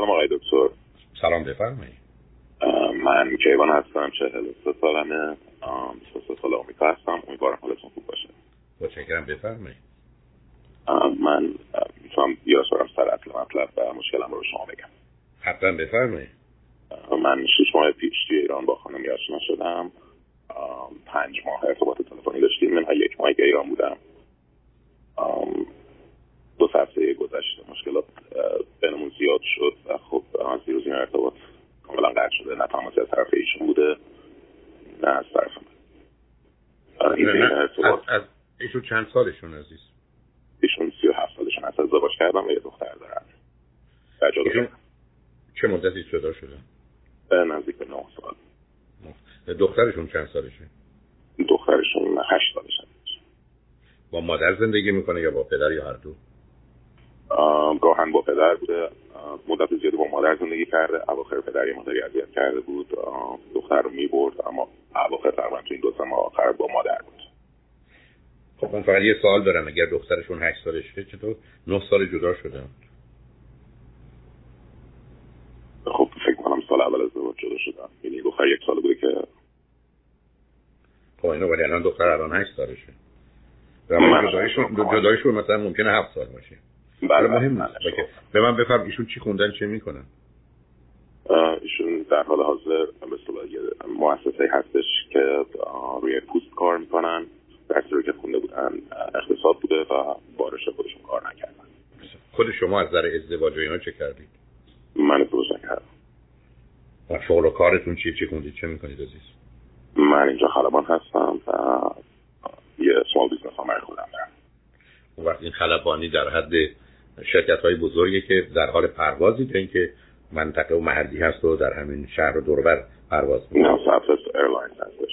سلام آقای دکتر. سلام بفرمایید. من کیوان هستم چهل سه سالمه. سه سال آمریکا هستم. امیدوارم حالتون خوب باشه. متشکرم بفرمایید. من می‌تونم یه سرم سر اصل مطلب و مشکلم رو شما بگم. حتما بفرمایید. من شش ماه پیش توی ایران با خانم آشنا شدم. پنج ماه ارتباط تلفنی داشتیم. من یک ماه که ایران بودم. دو هفته گذشته مشکلات بینمون زیاد شد و خب دیروز این ارتباط کاملا قطع شده. نه تماسی از طرف ایشون بوده نه از طرف من. از ایشون چند سالشون عزیز؟ ایشون سی و هفت سالشون از ازدواج کردم و یه دختر ایشون چه مدتی جدا شده؟ نزدیک به نه سال. دخترشون چند سالشه؟ دخترشون هشت سالشه. با مادر زندگی می‌کنه یا با پدر یا هر دو؟ گاهن با پدر بوده. مدت زیادی با مادر زندگی کرده. اواخر پدر یه مادری اذیت کرده بود. دختر رو می‌برد اما اواخر تقریبا تو این دو سه آخر با مادر بود. خب من فقط یه سوال دارم. اگر دخترشون هشت سالشه چطور؟ نه سال جدا شدن خب فکر کنم سال اول ازدواج جدا شدن یعنی دختر یک سال بوده که خب اینو ولی الان دختر الان هشت سالشه. جدایشون جدایشون مثلا ممکنه هفت سال باشه. بله مهم نیست. به من بفرم ایشون چی خوندن چه می‌کنن؟ ایشون در حال حاضر مثل یه مؤسسه هستش که روی پوست کار می‌کنن. درسی رو که خونده بودن اقتصاد بوده و بارش خودشون کار نکردن. خود شما از نظر ازدواج و اینا چه کردید؟ من ازدواج نکردم. و شغل و کارتون چی چی خوندید؟ چه می‌کنید عزیز؟ من اینجا خلبان هستم و یه small business خودم دارم. اون وقت این خلبانی در حد شرکت های بزرگی که در حال پروازی که اینکه منطقه و محلی هست و در همین شهر و دوربر پرواز می‌کنه هستش.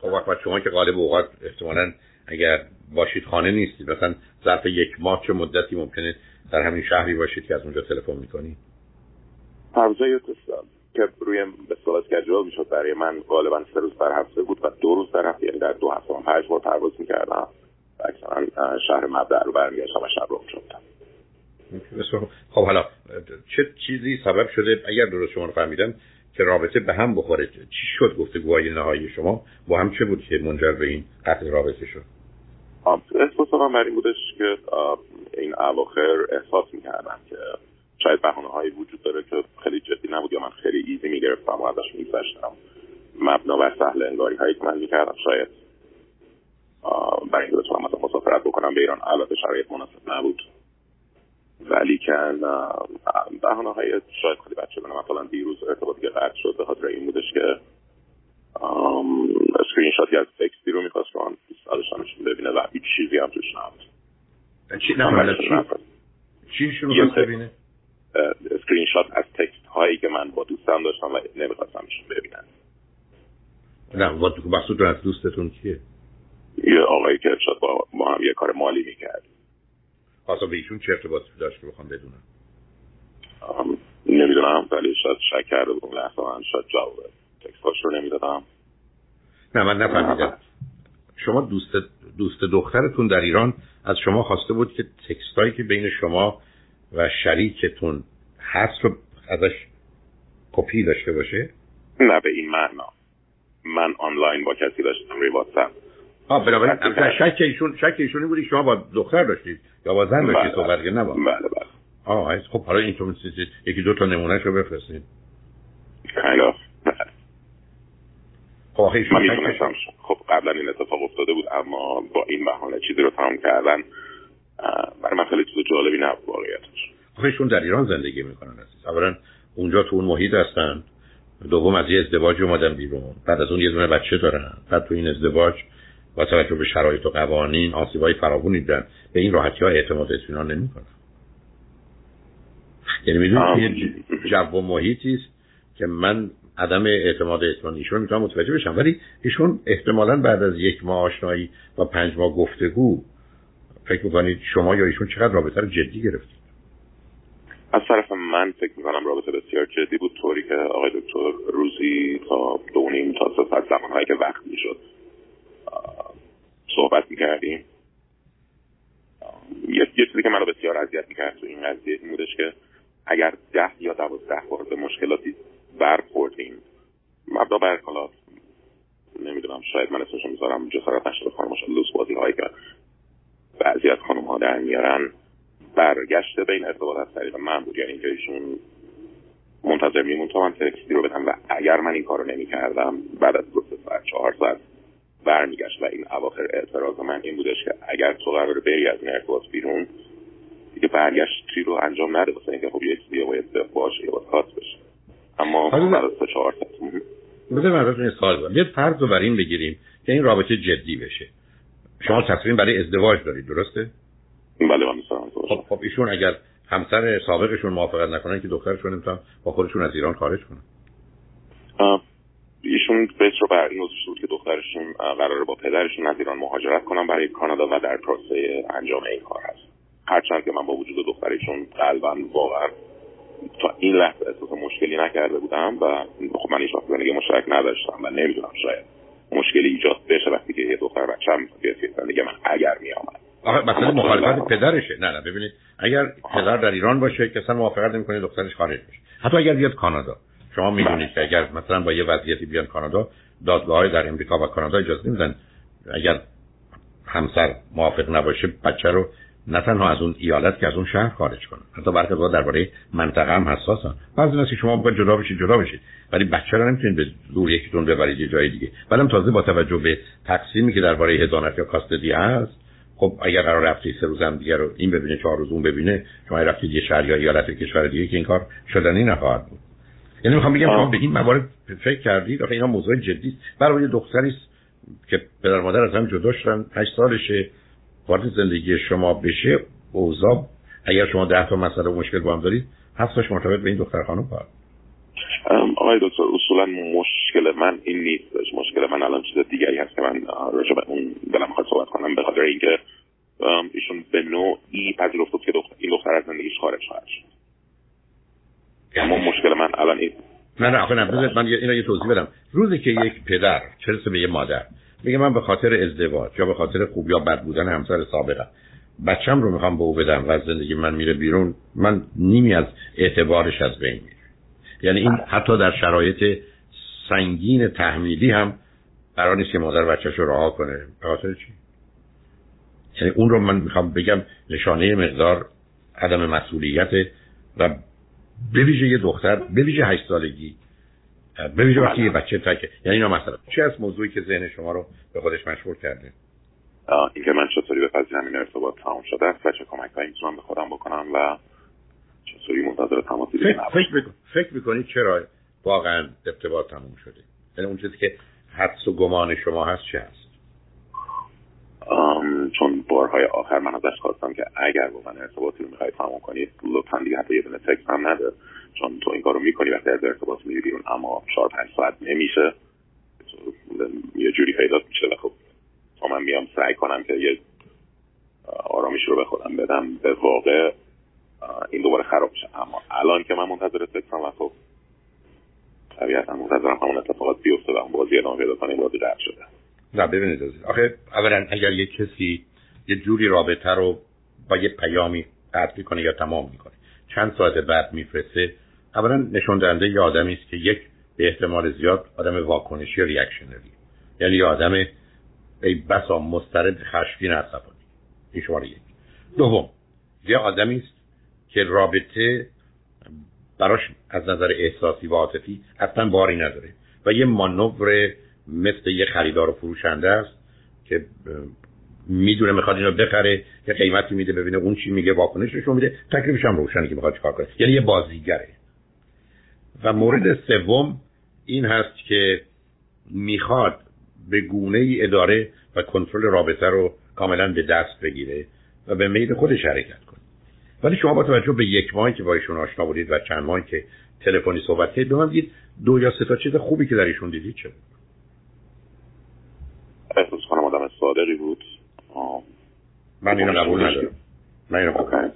خب شما که غالب اوقات احتمالا اگر باشید خانه نیستید مثلا ظرف یک ماه چه مدتی ممکنه در همین شهری باشید که از اونجا تلفن می‌کنید؟ پروازه که روی به صورت کجوال می‌شد برای من غالبا سه روز در هفته بود و دو روز در هفته یعنی در دو هفته من پنج بار پرواز می‌کردم. اکثرا شهر مبدع رو برمیگشتم و شب رو شدم. خب حالا چه چیزی سبب شده؟ اگر درست شما رو فهمیدم که رابطه به هم بخوره چی شد گفته گواهی نهایی شما؟ با هم چه بود که منجر به این قطع رابطه شد؟ احساس من بر این بودش که این اواخر احساس می‌کردم که شاید بحانه هایی وجود داره که خیلی جدی نبود یا من خیلی ایزی می‌گرفتم و ازش میگذشتم. مبنا بر سهل انگاری هایی که من می‌کردم شاید برای اینکه بتونم مثلا مسافرت بکنم به ایران البته شرایط مناسب نبود. ولی که بحانه های شاید خیلی بچه بنام مثلا دیروز ارتباطی که قطع شد. به خاطر این بودش که اسکرین شاتی از text ی رو می‌خواست که من دوست ببینه و هیچ چیزی هم توش نبود. چی؟ ببینه؟ اسکرین شات از text هایی که من با دوستم داشتم و نمی‌خواستم ایشون ببینن. نه مقصود از دوستتون کیه یه آقایی که شاید با, با هم یه کار مالی می‌کرد. اصلا به ایشون چه ارتباطی داشت که بخوام بدونم؟ نمی‌دونم ولی شاید شک کرده بود لحظه من شاید جواب تکست رو نمی‌دادم. نه من نفهمیدم. شما دوست دوست دخترتون در ایران از شما خواسته بود که تکست که بین شما و شریکتون هست رو ازش کپی داشته باشه؟ نه به این معنا. من آنلاین با کسی داشتم روی واتساپ آه بنابراین شک ایشون شک ایشونی بودی شما با دختر داشتید یا با زن داشتید بله. صحبت نه با بله بله. آه خب حالا این تو یکی دو تا نمونه رو بفرستید kind خب خب قبلا این اتفاق افتاده بود اما با این بهانه چیزی رو تمام کردن برای من خیلی چیز جالبی نبود واقعیتش. آخه در ایران زندگی می‌کنن عزیز. اولا اونجا تو اون محیط هستن. دوم از یه ازدواج اومدن بیرون. بعد از اون یه دونه بچه دارن. بعد تو این ازدواج با توجه به شرایط و قوانین آسیبای فراوونی دیدن به این راحتی ها اعتماد اطمینان نمی‌کنن. یعنی می‌دونید یه جو و محیطی است که من عدم اعتماد اطمینان ایشون می‌تونم متوجه بشم. ولی ایشون احتمالا بعد از یک ماه آشنایی و پنج ماه گفتگو فکر می‌کنید شما یا ایشون چقدر رابطه رو جدی گرفتید؟ از طرف من فکر می‌کنم رابطه بسیار جدی بود. طوری که آقای دکتر روزی تا دو نیم تا سه ساعت زمانهایی که وقت می‌شد صحبت می‌کردیم. یه چیزی که منو بسیار اذیت می‌کرد تو این قضیه این بودش که اگر ده یا دوازده بار به مشکلاتی برخوردیم مبدا بر حالا نمی‌دونم شاید من اسمشو می‌ذارم جسارت نشده خانمش لوس بازی هایی که بعضی از خانم ها در میارن برگشته به این ارتباط از طریق من بود. یعنی اینکه ایشون منتظر میمون تا من تکستی رو بدم و اگر من این کارو نمی کردم بعد از دو ساعت چهار ساعت برمیگشت و این اواخر اعتراض من این بودش که اگر تو قرار بری از این ارتباط بیرون دیگه برگشتی رو انجام نده واسه اینکه خب یه چیزی باید باشه یا باید خاص بشه. اما بعد از چهار ساعت بذار من ازتون سوال کنم یه فرض رو بر این بگیریم که این رابطه جدی بشه. شما تصمیم برای ازدواج دارید درسته؟ بله من خب خب ایشون اگر همسر سابقشون موافقت نکنن که دخترشون نمی‌تونن با خودشون از ایران خارج کنن. ایشون بیت رو بر این شد که دخترشون قراره با پدرشون از ایران مهاجرت کنن برای کانادا و در پروسه انجام این کار هست. هرچند که من با وجود دخترشون قلبا واقعا تا این لحظه احساس مشکلی نکرده بودم و خب من هیچ زندگی مشترک نداشتم و نمی‌دونم شاید مشکلی ایجاد بشه وقتی که یه دختر بچه‌م بیاد زندگی من اگر میآمد. آخه مثلا مخالفت پدرشه. نه نه ببینید اگر پدر در ایران باشه که اصلا موافقت نمی‌کنه دخترش خارج بشه. حتی اگر بیاد کانادا. شما می‌دونید که اگر مثلا با یه وضعیتی بیان کانادا دادگاه در امریکا و کانادا اجازه نمیدن. اگر همسر موافق نباشه بچه رو نه تنها از اون ایالت که از اون شهر خارج کنن حتی برخی از درباره منطقه هم حساسن بعضی از شما باید جدا بشید جدا بشید. ولی بچه رو نمی‌تونید به زور یکیتون ببرید یه جای دیگه. بعدم تازه با توجه به تقسیمی که درباره هزانت یا کاستدی هست خب اگر قرار رفتی سه روز هم دیگه رو این ببینه چهار روز اون ببینه شما رفتید یه شهر یا ایالت کشور دیگه که این کار شدنی نخواهد بود. یعنی می‌خوام بگم شما به این موارد فکر کردید آخه اینا موضوع جدی است. برای دختری که پدر مادر از هم جدا شدن 8 سالشه وارد زندگی شما بشه اوضاع اگر شما ده تا مسئله و مشکل با هم دارید هفتاش مرتبط به این دختر خانم باید آقای دکتر اصولا مشکل من این نیست. مشکل من الان چیز دیگری هست که من راجع به اون دلم خواهد صحبت کنم به خاطر اینکه ایشون به نوعی پذیرفت که دختر این دختر از زندگیش خارج خواهد شد. اما مشکل من الان این نه نه آخه نه من اینو یه توضیح بدم. روزی که یک پدر چه به یه مادر؟ میگه من به خاطر ازدواج یا به خاطر خوب یا بد بودن همسر سابقم بچم رو می‌خوام به او بدم و از زندگی من میره بیرون من نیمی از اعتبارش از بین میره. یعنی این حتی در شرایط سنگین تحمیلی هم قرار نیست که مادر بچهش رو رها کنه. به خاطر چی؟ یعنی اون رو من می‌خوام بگم نشانه مقدار عدم مسئولیت و بویژه یه دختر بویژه هشت سالگی ببینید وقتی یه بچه تکه یعنی اینا مثلا چه از موضوعی که ذهن شما رو به خودش مشغول کرده؟ اینکه من چطوری به این ارتباط تمام شده است و چه کمک هایی می‌تونم به خودم بکنم و چطوری منتظر تماسی فکر, فکر, بکن. فکر می‌کنید چرا واقعا ارتباط تموم شده؟ یعنی اون چیزی که حدس و گمان شما هست چه هست؟ چون بارهای آخر من ازش خواستم که اگر با من ارتباطی رو می‌خوای تمام کنید لطفا دیگه حتی یه دونه تکس هم نده. چون تو این کارو می‌کنی وقتی از ارتباط میری بیرون اما چهار پنج ساعت نمیشه. یه جوری پیدا میشه. و خب تا من میام سعی کنم که یه آرامش رو به خودم بدم به واقع این دوباره خراب شه اما الان که من منتظر سکسم و خب طبیعتا منتظرم همون اتفاقات بیفته و اون بازی ادامه پیدا کنه بازی رد شده. نه ببینید آخه اولا اگر یه کسی یه جوری رابطه رو با یه پیامی قطع می‌کنه یا تمام می‌کنه چند ساعت بعد میفرسته اولا نشون دهنده یه آدمی است که یک به احتمال زیاد آدم واکنشی یا ریاکشنری یعنی یه آدم ای بسا مسترد خشمگین عصبانی. این شماره یک. دوم یه آدمی است که رابطه براش از نظر احساسی و عاطفی اصلا باری نداره و یه مانور مثل یه خریدار و فروشنده است که می‌دونه می‌خواد اینو بخره یه قیمتی میده ببینه اون چی میگه واکنشش رو میده. تکلیفش هم روشنه که می‌خواد چیکار کنه. یعنی یه بازیگره. و مورد سوم این هست که می‌خواد به گونه ای اداره و کنترل رابطه رو کاملا به دست بگیره و به میل خودش حرکت کنه. ولی شما با توجه به یک ماهی که با ایشون آشنا بودید و چند ماهی که تلفنی صحبت کردید به من دو یا سه تا چیز خوبی که در ایشون دیدید چه احساس کنم آدم صادقی بود. من اینو قبول ندارم. من اینو قبول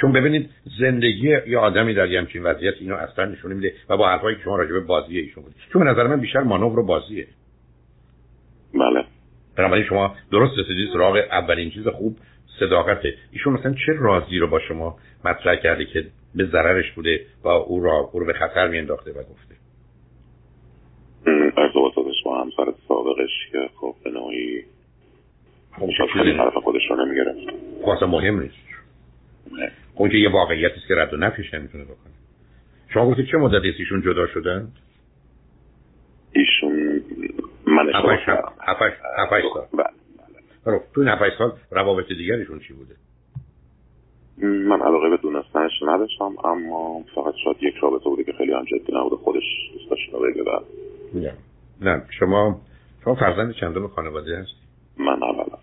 چون ببینید زندگی یه آدمی در یه همچین وضعیت اینو اصلا نشون میده و با حرفایی که شما راجع به بازی ایشون بود چون به نظر من بیشتر مانور و بازیه. بله. بنابراین شما درست رسیدید سراغ اولین چیز خوب صداقته. ایشون مثلا چه رازی رو با شما مطرح کرده که به ضررش بوده و او را او رو به خطر میانداخته و گفته؟ سابقش که خب به نوعی خب خیلی طرف خودش رو نمی‌گرفت. خب مهم نیست. اون که یه واقعیتی است که رد و نفیش نمی‌تونه بکنه. شما گفتید چه مدتی ایشون جدا شدن؟ ایشون من هفتش سال. بله. بله تو هفتش سال روابط دیگرشون چی بوده؟ من علاقه به دونستنش نداشتم اما فقط شاید یک رابطه بوده که خیلی هم جدی نبوده خودش دوست داشت بگه نه. نه شما شما فرزند چندم خانواده هستی؟ من اولا.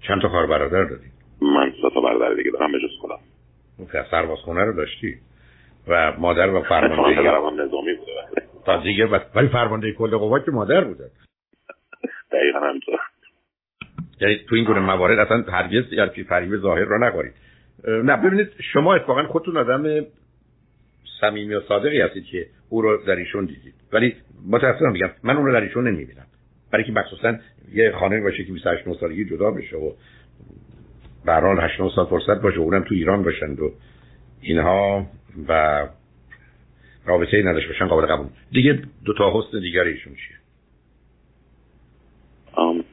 چند تا خواهر برادر داری؟ من سه تا برادر دیگه دارم به جز خودم. سربازخونه رو داشتی؟ و مادر و فرمانده هم نظامی بوده تا دیگه ولی فرمانده کل قوا که مادر بوده. دقیقا همینطور. یعنی تو این گونه موارد اصلا هرگز یعنی فریب ظاهر را نگارید نه ببینید شما اتفاقا خودتون آدم صمیمی و صادقی هستید که او رو در ایشون دیدید. ولی متاسفم میگم من اون رو در ایشون نمی‌بینم. برای که مخصوصا یه خانه باشه که 28 9 سالگی جدا بشه و به هر حال 8 9 سال فرصت باشه اونم تو ایران باشند و اینها و رابطه ای نداشته باشن قابل قبول. دیگه دو تا حسن دیگر ایشون چیه؟ ام...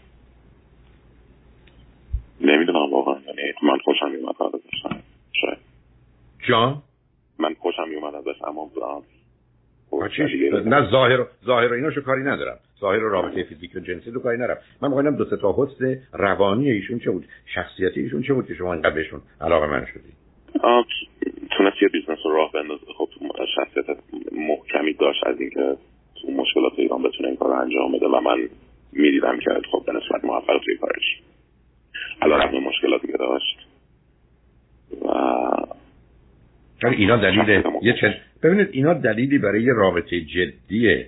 نمی‌دونم واقعا. یعنی من خوشم میومد ازش شاید. جان؟ من خوشم میومد ازش اما نه ظاهر ظاهر ایناشو کاری ندارم. ظاهر رابطه فیزیک و جنسی رو کاری ندارم. من می‌خوام دو تا حسن روانی ایشون چه بود؟ شخصیتی ایشون چه بود که شما اینقدر بهشون علاقه من شدی؟ تونست یه business رو راه بندازه. خب شخصیت محکمی داشت از اینکه تو مشکلات ایران بتونه این کار انجام بده و من می‌دیدم که خب به نسبت موفق توی کارش. علی‌رغم مشکلاتی که داشت و اینا دلیل یه چند ببینید اینا دلیلی برای یه رابطه جدی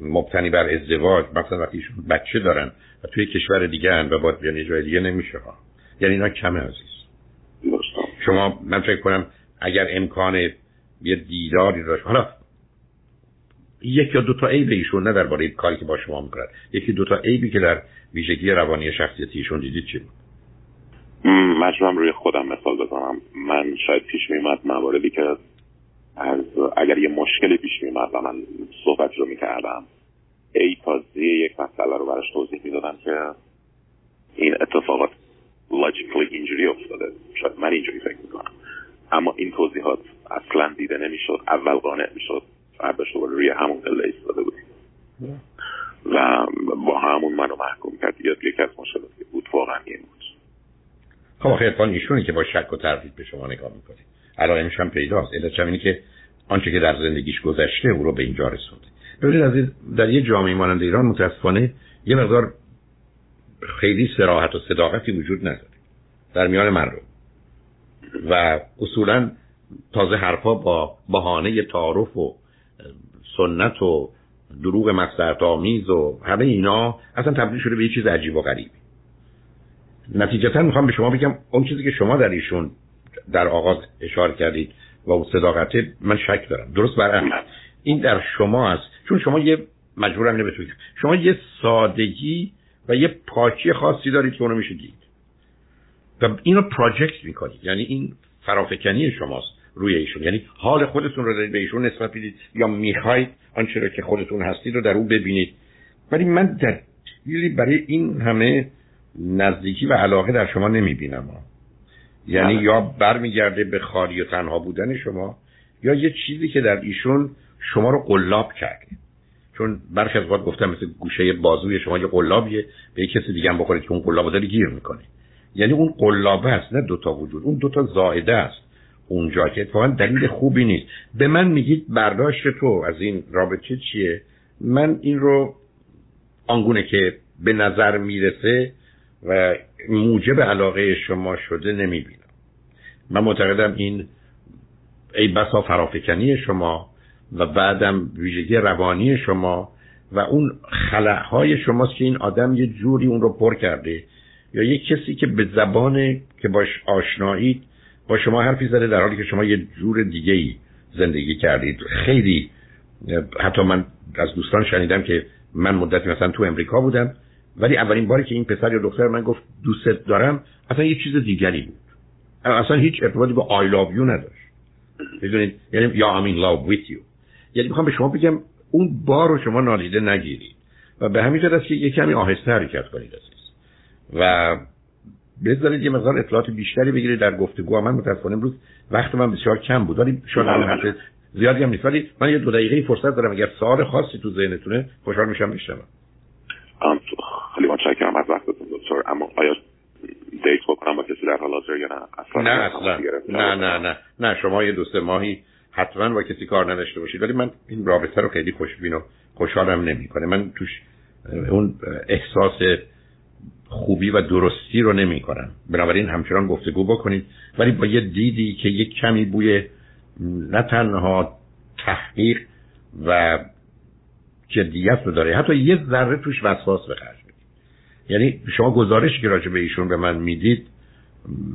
مبتنی بر ازدواج مثلا وقتی ایشون بچه دارن و توی کشور دیگه هن و باید بیان جای دیگه نمیشه ها. یعنی اینا کمه عزیز. شما من فکر کنم اگر امکان یه دیداری داشت حالا یک یا دو تا عیب ایشون نه درباره کاری که با شما می‌کنن یکی دو تا عیبی که در ویژگی روانی شخصیتی ایشون دیدید چی بود؟ مجبورم روی خودم مثال بزنم. من شاید پیش میمد مواردی که اگر یه مشکلی پیش میومد و من صحبت رو می‌کردم ای تا یک مسئله رو براش توضیح می‌دادم که این اتفاقات لاجیکلی اینجوری افتاده. شاید من اینجوری فکر می‌کنم. اما این توضیحات اصلا دیده نمی‌شد اول قانع می‌شد. فرداش رو روی همون قله ایستاده بودیم. و با همون منو محکوم کرد. یکی از مشکلاتی بود واقعا این بود. خب خیلی ایشونی که با شک و تردید به شما نگاه می‌کنید علائمش هم پیداست. علت اینه که آنچه که در زندگیش گذشته او رو به اینجا رسونده. ببینید از در یه جامعه مانند ایران متاسفانه یه مقدار خیلی سراحت و صداقتی وجود نداره در میان مردم. و اصولا تازه حرفا با بهانه تعارف و سنت و دروغ آمیز و همه اینا اصلا تبدیل شده به یه چیز عجیب و غریبی نتیجتا می‌خوام به شما بگم اون چیزی که شما در ایشون در آغاز اشاره کردید و اون صداقت من شک دارم. درست برعکس این در شما است. چون شما یه مجبورم نمی‌تونید شما یه سادگی و یه پاکی خاصی دارید که اونو میشه دید. و اینو پراجکت می‌کنید. یعنی این فرافکنی شماست روی ایشون. یعنی حال خودتون رو دارید به ایشون نسبت بدید یا می‌خواید آنچه که خودتون هستید رو در اون ببینید. ولی من دلیلی برای این همه نزدیکی و علاقه در شما نمی‌بینم. یعنی بله. یا برمیگرده به خالی و تنها بودن شما یا یه چیزی که در ایشون شما رو قلاب کرده چون برخی از وقت گفتم مثل گوشه بازوی شما یه قلابیه به یه کسی دیگه هم بخورید که اون قلاب داری گیر می‌کنه. یعنی اون قلابه است نه دوتا وجود اون دوتا زائده است. اونجا که اتفاقا دلیل خوبی نیست. به من میگید برداشت تو از این رابطه چیه؟ من این رو آنگونه که به نظر می‌رسه و موجب علاقه شما شده نمی‌بینم. من معتقدم این ای بسا فرافکنی شما و بعدم ویژگی روانی شما و اون خلعهای شماست که این آدم یه جوری اون رو پر کرده یا یه کسی که به زبان که باش آشنایید با شما حرفی زده در حالی که شما یه جور دیگه ای زندگی کردید. خیلی حتی من از دوستان شنیدم که من مدتی مثلا تو امریکا بودم ولی اولین باری که این پسر یا دختر من گفت دوست دارم اصلا یه چیز دیگری بود. اصلا هیچ ارتباطی با I love you نداشت. می‌دونید؟ یعنی یا in love with you. یعنی می‌خوام به شما بگم اون بار رو شما نادیده نگیرید. و به همین جهت که یه کمی آهسته حرکت کنید عزیز. و بذارید یه مقدار اطلاعات بیشتری بگیرید در گفتگو. من متاسفانه امروز وقت من بسیار کم بود. ولی شاید حرف زیادی هم نیست. ولی من یه دو دقیقه فرصت دارم. اگر سوال خاصی تو ذهنتونه خوشحال میشم بشنوم خیلی متشکرم از وقتتون دکتر اما آیا دیت بکنم با کسی در حال حاضر یا نه؟ اصلا نه اصلا نه. نه نه نه. شما یه دوست ماهی حتما با کسی کار نداشته باشید. ولی من این رابطه رو خیلی خوشبین و خوشحالم نمی‌کنه. من توش اون احساس خوبی و درستی رو نمی کنم بنابراین همچنان گفتگو بکنید. ولی با یه دیدی که یک کمی بوی نه تنها تحقیق و جدیت رو داره حتی یه ذره توش وسواس به خرج یعنی شما گزارشی که راجع به ایشون به من می‌دید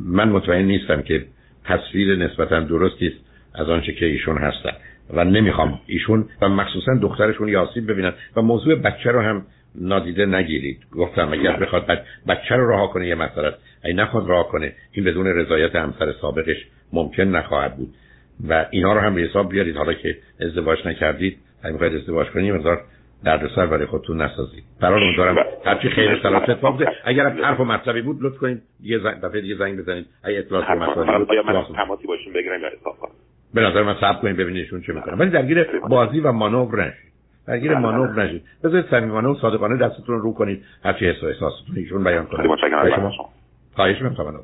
من مطمئن نیستم که تصویر نسبتا درستی است از آنچه که ایشون هستن. و نمی‌خوام ایشون و مخصوصا دخترشون یاسیب ببینن و موضوع بچه رو هم نادیده نگیرید. گفتم اگر بخواد بچه رو رها کنه یه مسئله است. اگه نخواد رها کنه این بدون رضایت همسر سابقش ممکن نخواهد بود. و اینا رو هم به حساب بیارید. حالا که ازدواج نکردید اگه می‌خواید ازدواج کنید مقدار دردسر برای خودتون نسازید. برای امیدوارم. هرچی خیر سلامت اتفاق بیفته. اگر حرف و مطلبی بود لطف کنید یه زنگ دفعه دیگه زنگ بزنید. اگه اطلاعات مطلبی بود من تماسی باشیم بگیریم یا احساس به نظر من صبر کنید ببینید ایشون چه می‌کنن ولی درگیر بازی و مانور نشید. درگیر مانور. نشید. بذارید صمیمانه و صادقانه دستتون رو کنید. هرچی حس و احساستون ایشون بیان کنید خواهش می‌کنم.